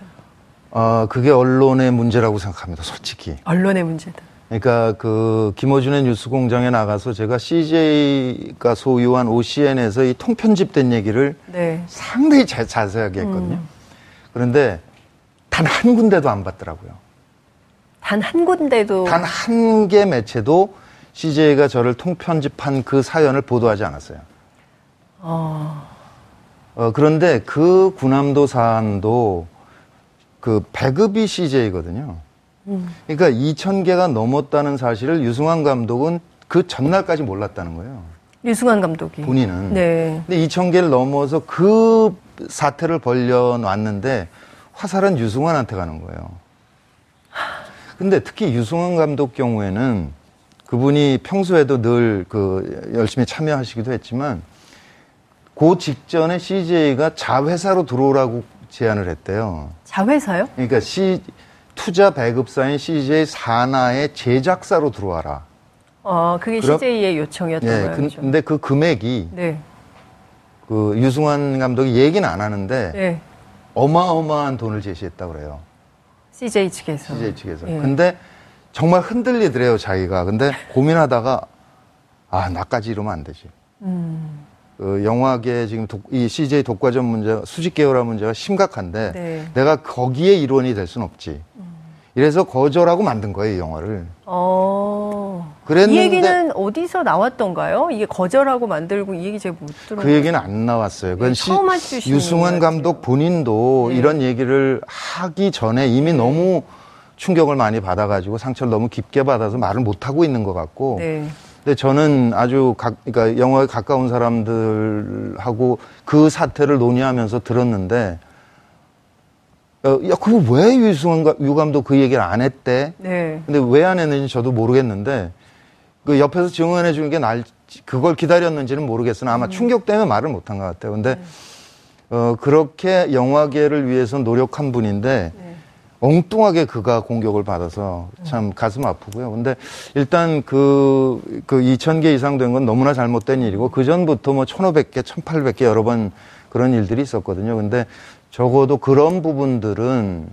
아 그게 언론의 문제라고 생각합니다. 솔직히. 언론의 문제다. 그러니까 그 김어준의 뉴스공장에 나가서 제가 CJ가 소유한 OCN에서 이 통편집된 얘기를 네. 상당히 자, 자세하게 했거든요. 음. 그런데 단 한 군데도 안 봤더라고요. 단 한 군데도 단 한 개 매체도 CJ가 저를 통편집한 그 사연을 보도하지 않았어요. 어, 어, 그런데 그 군함도 사안도 그 배급이 CJ거든요. 음. 그러니까 2,000개가 넘었다는 사실을 유승환 감독은 그 전날까지 몰랐다는 거예요. 류승환 감독이. 본인은. 네. 근데 2,000개를 넘어서 그 사태를 벌려놨는데 화살은 유승환한테 가는 거예요. 근데 특히 유승원 감독 경우에는 그분이 평소에도 늘 그 열심히 참여하시기도 했지만 그 직전에 CJ가 자회사로 들어오라고 제안을 했대요. 자회사요? 그러니까 C 투자 배급사인 CJ 산하의 제작사로 들어와라. 어, 그게 그럼- CJ의 요청이었던 예, 거예요. 근- 근데 그 금액이 네. 그 유승환 감독이 얘기는 안 하는데 네. 어마어마한 돈을 제시했다고 그래요. CJ 측에서. CJ 측에서. 예. 근데 정말 흔들리더래요, 자기가. 근데 고민하다가 아, 나까지 이러면 안 되지. 음. 그 영화계 지금 독- 이 CJ 독과점 문제가 수직 계열화 문제가 심각한데 네. 내가 거기에 일원이 될순 없지. 이래서 거절하고 만든 거예요, 이 영화를. 어. 그랬는데- 이 얘기는 어디서 나왔던가요? 이게 거절하고 만들고 이 얘기 제가 못 들었어요. 그 얘기는 안 나왔어요. 그건 네, 시- 유승환 것 감독. 본인도 네. 이런 얘기를 하기 전에 이미 너무 충격을 많이 받아가지고 상처를 너무 깊게 받아서 말을 못 하고 있는 것 같고. 네. 근데 저는 아주 가, 그러니까 영화에 가까운 사람들하고 그 사태를 논의하면서 들었는데, 어, 야, 그거 왜 유승환 가- 유 감독 그 얘기를 안 했대? 네. 근데 왜 안 했는지 저도 모르겠는데 그 옆에서 증언해 주는 게 날 그걸 기다렸는지는 모르겠으나 아마 충격 때문에 말을 못한 것 같아요. 근데 어 그렇게 영화계를 위해서 노력한 분인데 네. 엉뚱하게 그가 공격을 받아서 참 가슴 아프고요. 근데 일단 그, 그 2,000개 이상 된 건 너무나 잘못된 일이고, 그 전부터 뭐 1,500개, 1,800개 여러 번 그런 일들이 있었거든요. 근데 적어도 그런 부분들은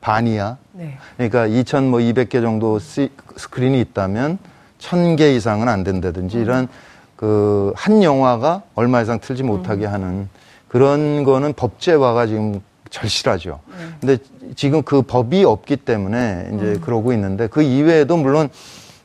반이야. 네. 그러니까 2,200개 정도 시- 스크린이 있다면 1,000개 이상은 안 된다든지 이런 그 한 영화가 얼마 이상 틀지 못하게 하는 그런 거는 법제화가 지금 절실하죠. 근데 지금 그 법이 없기 때문에 이제 그러고 있는데 그 이외에도 물론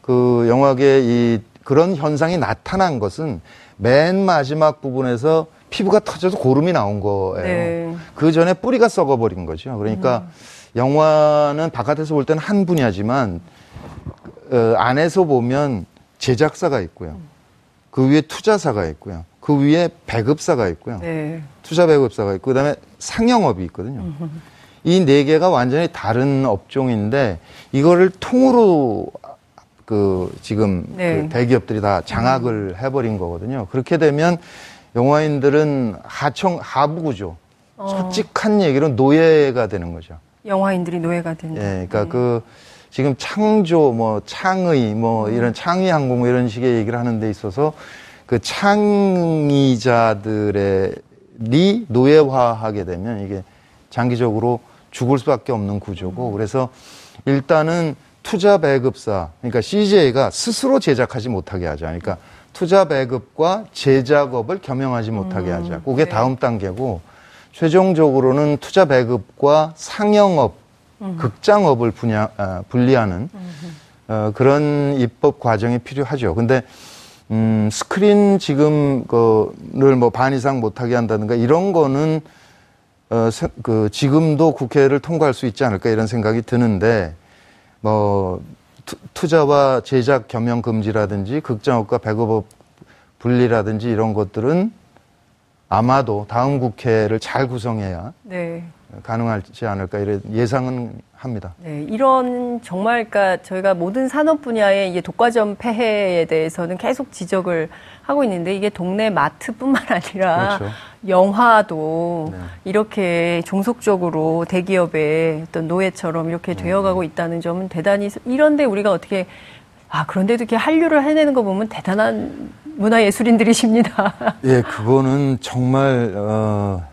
그 영화계 이 그런 현상이 나타난 것은 맨 마지막 부분에서 피부가 터져서 고름이 나온 거예요. 네. 그 전에 뿌리가 썩어버린 거죠. 그러니까 영화는 바깥에서 볼 때는 한 분야지만 어, 안에서 보면 제작사가 있고요. 그 위에 투자사가 있고요. 그 위에 배급사가 있고요. 네. 투자 배급사가 있고 그다음에 상영업이 있거든요. 이 네 개가 완전히 다른 업종인데 이거를 통으로 그 지금 네. 그 대기업들이 다 장악을 해버린 거거든요. 그렇게 되면 영화인들은 하청 하부구죠. 어. 솔직한 얘기로 노예가 되는 거죠. 영화인들이 노예가 된다. 예, 그러니까 네. 그 지금 창조, 뭐 창의, 뭐 이런 창의 항공 뭐 이런 식의 얘기를 하는 데 있어서 그 창의자들이 노예화하게 되면 이게 장기적으로 죽을 수밖에 없는 구조고 그래서 일단은 투자 배급사, 그러니까 CJ가 스스로 제작하지 못하게 하자. 그러니까 투자 배급과 제작업을 겸용하지 못하게 하자. 그게 네. 다음 단계고 최종적으로는 투자 배급과 상영업, 극장업을 분야, 아, 분리하는 어, 그런 입법 과정이 필요하죠. 근데 음, 스크린 지금 그를 뭐 반 이상 못하게 한다든가 이런 거는 어, 세- 그 지금도 국회를 통과할 수 있지 않을까 이런 생각이 드는데 뭐 투, 투자와 제작 겸용 금지라든지 극장업과 배급업 분리라든지 이런 것들은 아마도 다음 국회를 잘 구성해야 네. 가능하지 않을까 이런 예상은 합니다. 네, 이런 정말 그러니까 저희가 모든 산업 분야의 이게 독과점 폐해에 대해서는 계속 지적을 하고 있는데 이게 동네 마트뿐만 아니라 그렇죠. 영화도 네. 이렇게 종속적으로 대기업의 어떤 노예처럼 이렇게 네. 되어가고 있다는 점은 대단히 이런데 우리가 어떻게 아 그런데도 이렇게 한류를 해내는 거 보면 대단한 문화 예술인들이십니다. 예, 그거는 정말 어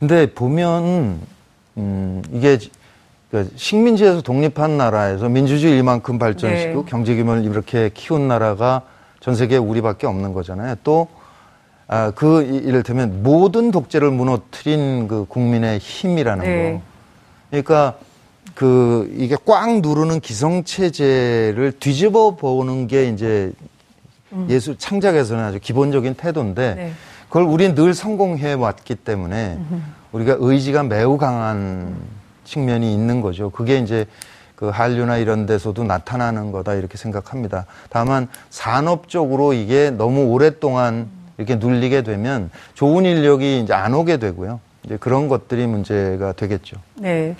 근데 보면 음 이게 지- 그러니까 식민지에서 독립한 나라에서 민주주의 이만큼 발전시키고 네. 경제 규모를 이렇게 키운 나라가 전 세계에 우리밖에 없는 거잖아요. 또 아, 그 이- 이를테면 모든 독재를 무너뜨린 그 국민의 힘이라는 네. 거. 그러니까 그 이게 꽉 누르는 기성 체제를 뒤집어 보는 게 이제 예술 창작에서는 아주 기본적인 태도인데 네. 그걸 우리는 늘 성공해 왔기 때문에 우리가 의지가 매우 강한 측면이 있는 거죠. 그게 이제 그 한류나 이런 데서도 나타나는 거다 이렇게 생각합니다. 다만 산업적으로 이게 너무 오랫동안 이렇게 눌리게 되면 좋은 인력이 이제 안 오게 되고요. 이제 그런 것들이 문제가 되겠죠. 네.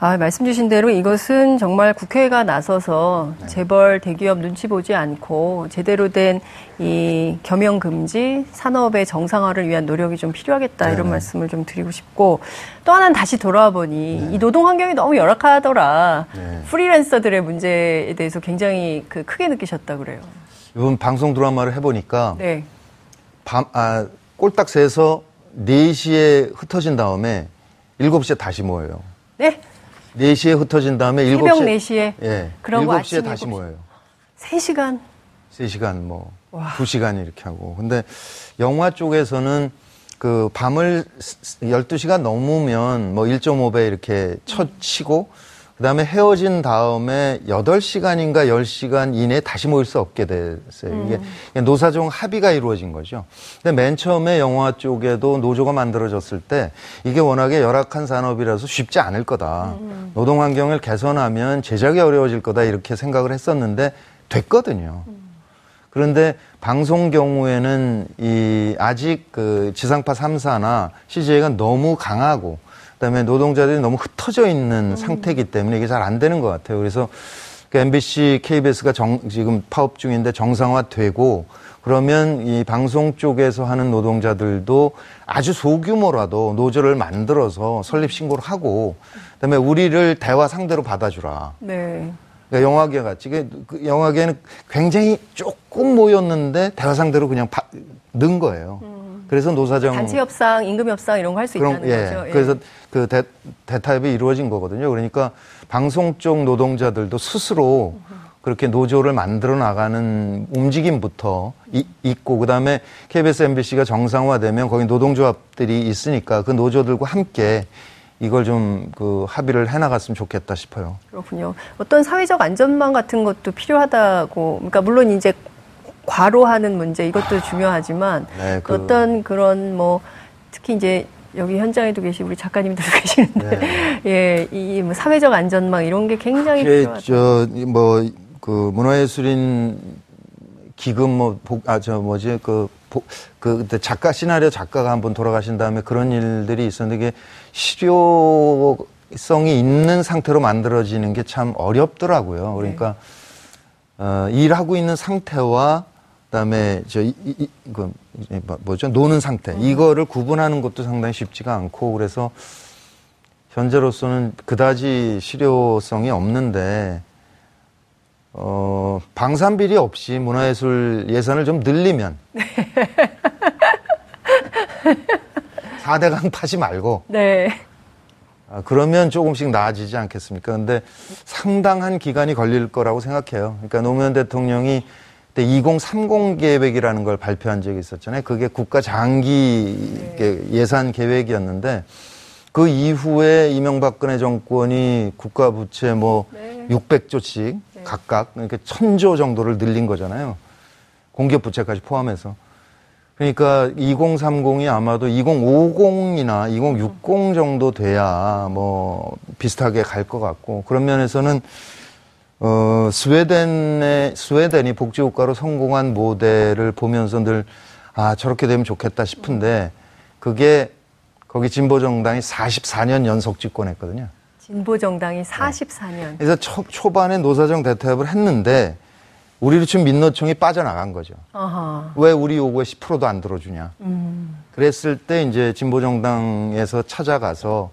아, 말씀 주신 대로 이것은 정말 국회가 나서서 네. 재벌 대기업 눈치 보지 않고 제대로 된 이 겸용 금지 산업의 정상화를 위한 노력이 좀 필요하겠다 네. 이런 말씀을 좀 드리고 싶고 또 하나는 다시 돌아와 보니 네. 이 노동 환경이 너무 열악하더라. 네. 프리랜서들의 문제에 대해서 굉장히 그 크게 느끼셨다 그래요. 이번 방송 드라마를 해보니까 네. 밤, 아, 꼴딱 새서 4시에 흩어진 다음에 7시에 다시 모여요. 네? 4시에 흩어진 다음에 7시에. 새벽 4시에? 예. 그럼 7시에 다시 7시. 모여요. 3시간? 3시간, 뭐, 와. 2시간 이렇게 하고. 근데 영화 쪽에서는 그 밤을 12시간 넘으면 뭐 1.5배 이렇게 쳐 치고 그 다음에 헤어진 다음에 8시간인가 10시간 이내에 다시 모일 수 없게 됐어요. 음. 이게 노사정 합의가 이루어진 거죠. 근데 맨 처음에 영화 쪽에도 노조가 만들어졌을 때 이게 워낙에 열악한 산업이라서 쉽지 않을 거다. 음. 노동 환경을 개선하면 제작이 어려워질 거다. 이렇게 생각을 했었는데 됐거든요. 음. 그런데 방송 경우에는 이 아직 그 지상파 3사나 CJ가 너무 강하고 그다음에 노동자들이 너무 흩어져 있는 음. 상태이기 때문에 이게 잘 안 되는 것 같아요. 그래서 그 MBC, KBS가 정, 지금 파업 중인데 정상화되고 그러면 이 방송 쪽에서 하는 노동자들도 아주 소규모라도 노조를 만들어서 설립 신고를 하고 그다음에 우리를 대화 상대로 받아주라. 네. 그러니까 영화계 같이 그 영화계는 굉장히 조금 모였는데 대화 상대로 그냥 바, 는 거예요. 음. 그래서 노사정 단체 협상, 임금 협상 이런 거 할 수 있다는 예. 거죠. 예. 그래서 그 대, 대타협이 이루어진 거거든요. 그러니까 방송 쪽 노동자들도 스스로 그렇게 노조를 만들어 나가는 움직임부터 이, 있고 그다음에 KBS, MBC가 정상화되면 거기 노동조합들이 있으니까 그 노조들과 함께 이걸 좀 그 합의를 해나갔으면 좋겠다 싶어요. 그렇군요. 어떤 사회적 안전망 같은 것도 필요하다고, 그러니까 물론 이제 과로하는 문제 이것도 아, 중요하지만 네, 그... 어떤 그런 뭐 특히 이제 여기 현장에도 계신 우리 작가님들도 계시는데 네. 예, 이 뭐 사회적 안전망 이런 게 굉장히 필요하죠. 저뭐그 문화예술인 기금 뭐 아 저 뭐지 그 그, 그때 작가 시나리오 작가가 한번 돌아가신 다음에 그런 일들이 있었는데 이게 실효성이 있는 상태로 만들어지는 게 참 어렵더라고요. 그러니까 네. 어, 일하고 있는 상태와 그다음에 저 이, 이, 그 뭐, 뭐죠 노는 상태 음. 이거를 구분하는 것도 상당히 쉽지가 않고 그래서 현재로서는 그다지 실효성이 없는데 어 방산 비리 없이 문화예술 예산을 좀 늘리면 4대강 파지 말고 네. 아, 그러면 조금씩 나아지지 않겠습니까? 근데 상당한 기간이 걸릴 거라고 생각해요. 그러니까 노무현 대통령이 때 2030 계획이라는 걸 발표한 적이 있었잖아요. 그게 국가 장기 네. 예산 계획이었는데 그 이후에 이명박근혜 정권이 국가 부채 뭐 네. 600조씩 네. 각각 이렇게 1000조 정도를 늘린 거잖아요. 공기업 부채까지 포함해서. 그러니까 2030이 아마도 2050이나 2060 정도 돼야 뭐 비슷하게 갈 것 같고 그런 면에서는 어, 스웨덴의, 스웨덴이 복지국가로 성공한 모델을 보면서 늘, 아, 저렇게 되면 좋겠다 싶은데, 그게 거기 진보정당이 44년 연속 집권했거든요. 진보정당이 44년. 네. 그래서 초, 초반에 노사정 대타협을 했는데, 우리 지금 민노총이 빠져나간 거죠. 어허. 왜 우리 요구에 10%도 안 들어주냐. 음. 그랬을 때 이제 진보정당에서 찾아가서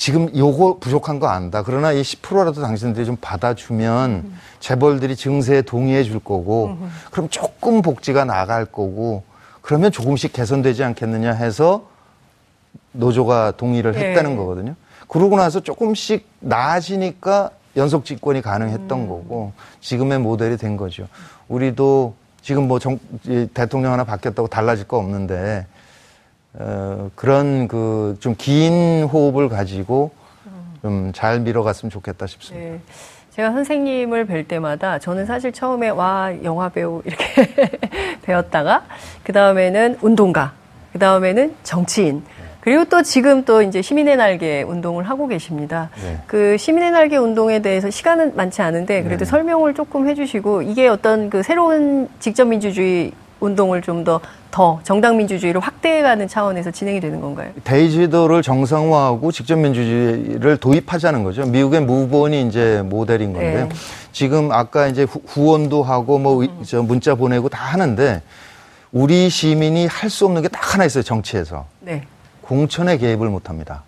지금 요거 부족한 거 안다. 그러나 이 10%라도 당신들이 좀 받아주면 음. 재벌들이 증세에 동의해 줄 거고, 음. 그럼 조금 복지가 나갈 거고, 그러면 조금씩 개선되지 않겠느냐 해서 노조가 동의를 네. 했다는 거거든요. 그러고 나서 조금씩 나아지니까 연속 집권이 가능했던 음. 거고, 지금의 모델이 된 거죠. 우리도 지금 뭐 정, 대통령 하나 바뀌었다고 달라질 거 없는데, 어, 그런 그 좀 긴 호흡을 가지고 좀 잘 밀어갔으면 좋겠다 싶습니다. 네. 제가 선생님을 뵐 때마다 저는 사실 처음에 와 영화 배우 이렇게 배웠다가 그 다음에는 운동가, 그 다음에는 정치인. 그리고 또 지금 또 이제 시민의 날개 운동을 하고 계십니다. 네. 그 시민의 날개 운동에 대해서 시간은 많지 않은데 그래도 네. 설명을 조금 해주시고 이게 어떤 그 새로운 직접 민주주의 운동을 좀 더 더 정당 민주주의를 확대해가는 차원에서 진행이 되는 건가요? 대의지도를 정상화하고 직접 민주주의를 도입하자는 거죠. 미국의 무본이 이제 모델인 건데요. 네. 지금 아까 이제 후- 후원도 하고 뭐 문자 보내고 다 하는데 우리 시민이 할 수 없는 게 딱 하나 있어요. 정치에서 네. 공천에 개입을 못 합니다.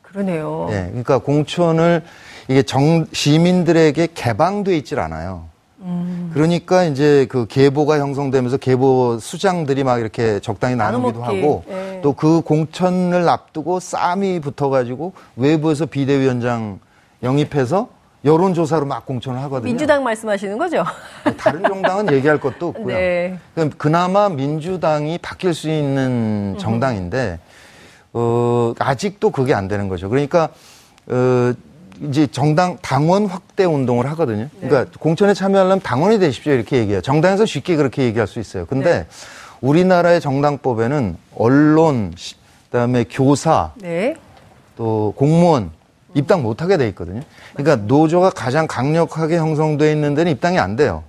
그러네요. 예, 그러니까 공천을 이게 정 시민들에게 개방돼 있질 않아요. 음. 그러니까 이제 그 계보가 형성되면서 계보 수장들이 막 이렇게 적당히 나누기도. 하고 예. 또그 공천을 앞두고 싸움이 붙어가지고 외부에서 비대위원장 영입해서 여론조사로 막 공천을 하거든요. 민주당 말씀하시는 거죠? 다른 정당은 얘기할 것도 없고요. 네. 그럼 그나마 민주당이 바뀔 수 있는 정당인데 어, 아직도 그게 안 되는 거죠. 그러니까 어, 이제 정당 당원 확대 운동을 하거든요. 그러니까 공천에 참여하려면 당원이 되십시오 이렇게 얘기해요. 정당에서 쉽게 그렇게 얘기할 수 있어요. 근데 우리나라의 정당법에는 언론, 시- 그다음에 교사, 네. 또 공무원 입당 못 하게 돼 있거든요. 그러니까 노조가 가장 강력하게 형성돼 있는 데는 입당이 안 돼요.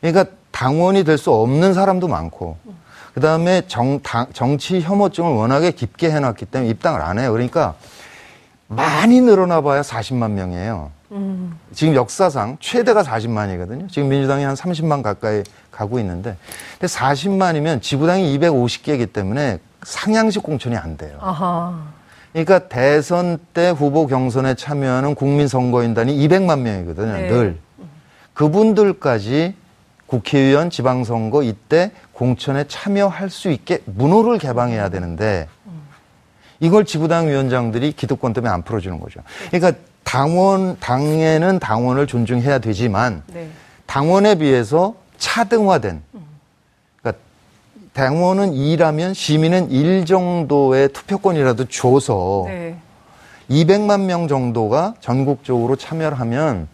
그러니까 당원이 될 수 없는 사람도 많고, 그 다음에 정, 당- 정치 혐오증을 워낙에 깊게 해놨기 때문에 입당을 안 해요. 그러니까 많이 늘어나 봐야 40만 명이에요. 지금 역사상 최대가 40만이거든요. 지금 민주당이 한 30만 가까이 가고 있는데, 근데 40만이면 지구당이 250개이기 때문에 상향식 공천이 안 돼요. 아하. 그러니까 대선 때 후보 경선에 참여하는 국민 선거인단이 200만 명이거든요, 네. 늘. 그분들까지 국회의원 지방선거 이때 공천에 참여할 수 있게 문호를 개방해야 되는데 이걸 지부당 위원장들이 기득권 때문에 안 풀어주는 거죠. 그러니까 당원, 당에는 당원을 존중해야 되지만 네. 당원에 비해서 차등화된 그러니까 당원은 2라면 시민은 1 정도의 투표권이라도 줘서 네. 200만 명 정도가 전국적으로 참여를 하면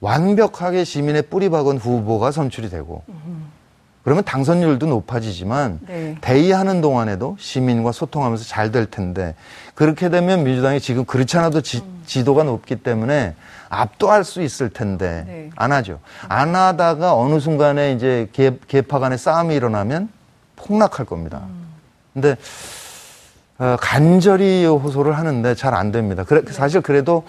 완벽하게 시민의 뿌리 박은 후보가 선출이 되고 그러면 당선율도 높아지지만 네. 대의하는 동안에도 시민과 소통하면서 잘 될 텐데 그렇게 되면 민주당이 지금 그렇지 않아도 지, 지도가 높기 때문에 압도할 수 있을 텐데 네. 안 하죠. 안 하다가 어느 순간에 이제 개, 개파 간의 싸움이 일어나면 폭락할 겁니다. 근데 어, 간절히 호소를 하는데 잘 안 됩니다. 그래, 사실 그래도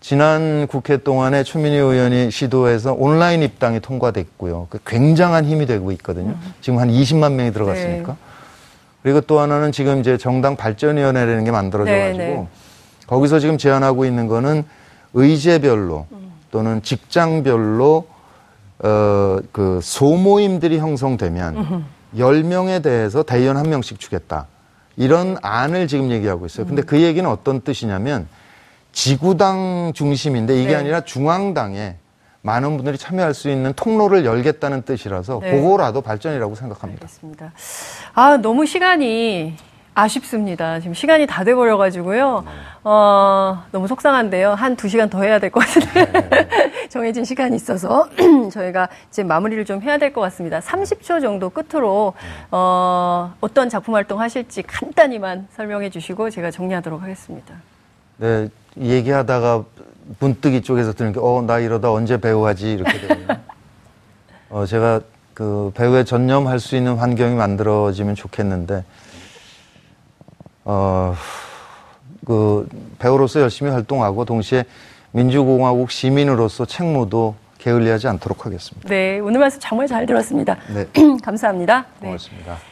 지난 국회 동안에 최민희 의원이 시도해서 온라인 입당이 통과됐고요. 그 굉장한 힘이 되고 있거든요. 지금 한 20만 명이 들어갔으니까. 네. 그리고 또 하나는 지금 이제 정당 발전위원회라는 게 만들어져 네, 가지고 네. 거기서 지금 제안하고 있는 거는 의제별로 또는 직장별로 어, 그 소모임들이 형성되면 10명에 대해서 대의원 한 명씩 주겠다. 이런 안을 지금 얘기하고 있어요. 근데 그 얘기는 어떤 뜻이냐면 지구당 중심인데 이게 네. 아니라 중앙당에 많은 분들이 참여할 수 있는 통로를 열겠다는 뜻이라서 네. 그거라도 발전이라고 생각합니다. 알겠습니다. 아, 너무 시간이 아쉽습니다. 지금 시간이 다 돼버려가지고요. 어, 너무 속상한데요. 한 두 시간 더 해야 될 것 같은데. 정해진 시간이 있어서 저희가 이제 마무리를 좀 해야 될 것 같습니다. 30초 정도 끝으로, 어, 어떤 작품 활동 하실지 간단히만 설명해 주시고 제가 정리하도록 하겠습니다. 네, 얘기하다가 문득 이쪽에서 드는 게, 어, 나 이러다 언제 배우 하지? 이렇게 되거든요. 어, 제가 그 배우에 전념할 수 있는 환경이 만들어지면 좋겠는데, 어, 그 배우로서 열심히 활동하고 동시에 민주공화국 시민으로서 책무도 게을리하지 않도록 하겠습니다. 네, 오늘 말씀 정말 잘 들었습니다. 네, 감사합니다. 네. 고맙습니다.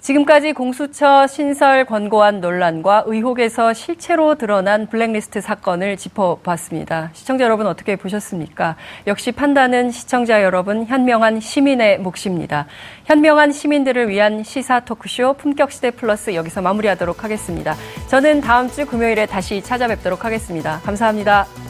지금까지 공수처 신설 권고안 논란과 의혹에서 실체로 드러난 블랙리스트 사건을 짚어봤습니다. 시청자 여러분 어떻게 보셨습니까? 역시 판단은 시청자 여러분 현명한 시민의 몫입니다. 현명한 시민들을 위한 시사 토크쇼 품격시대 플러스 여기서 마무리하도록 하겠습니다. 저는 다음 주 금요일에 다시 찾아뵙도록 하겠습니다. 감사합니다.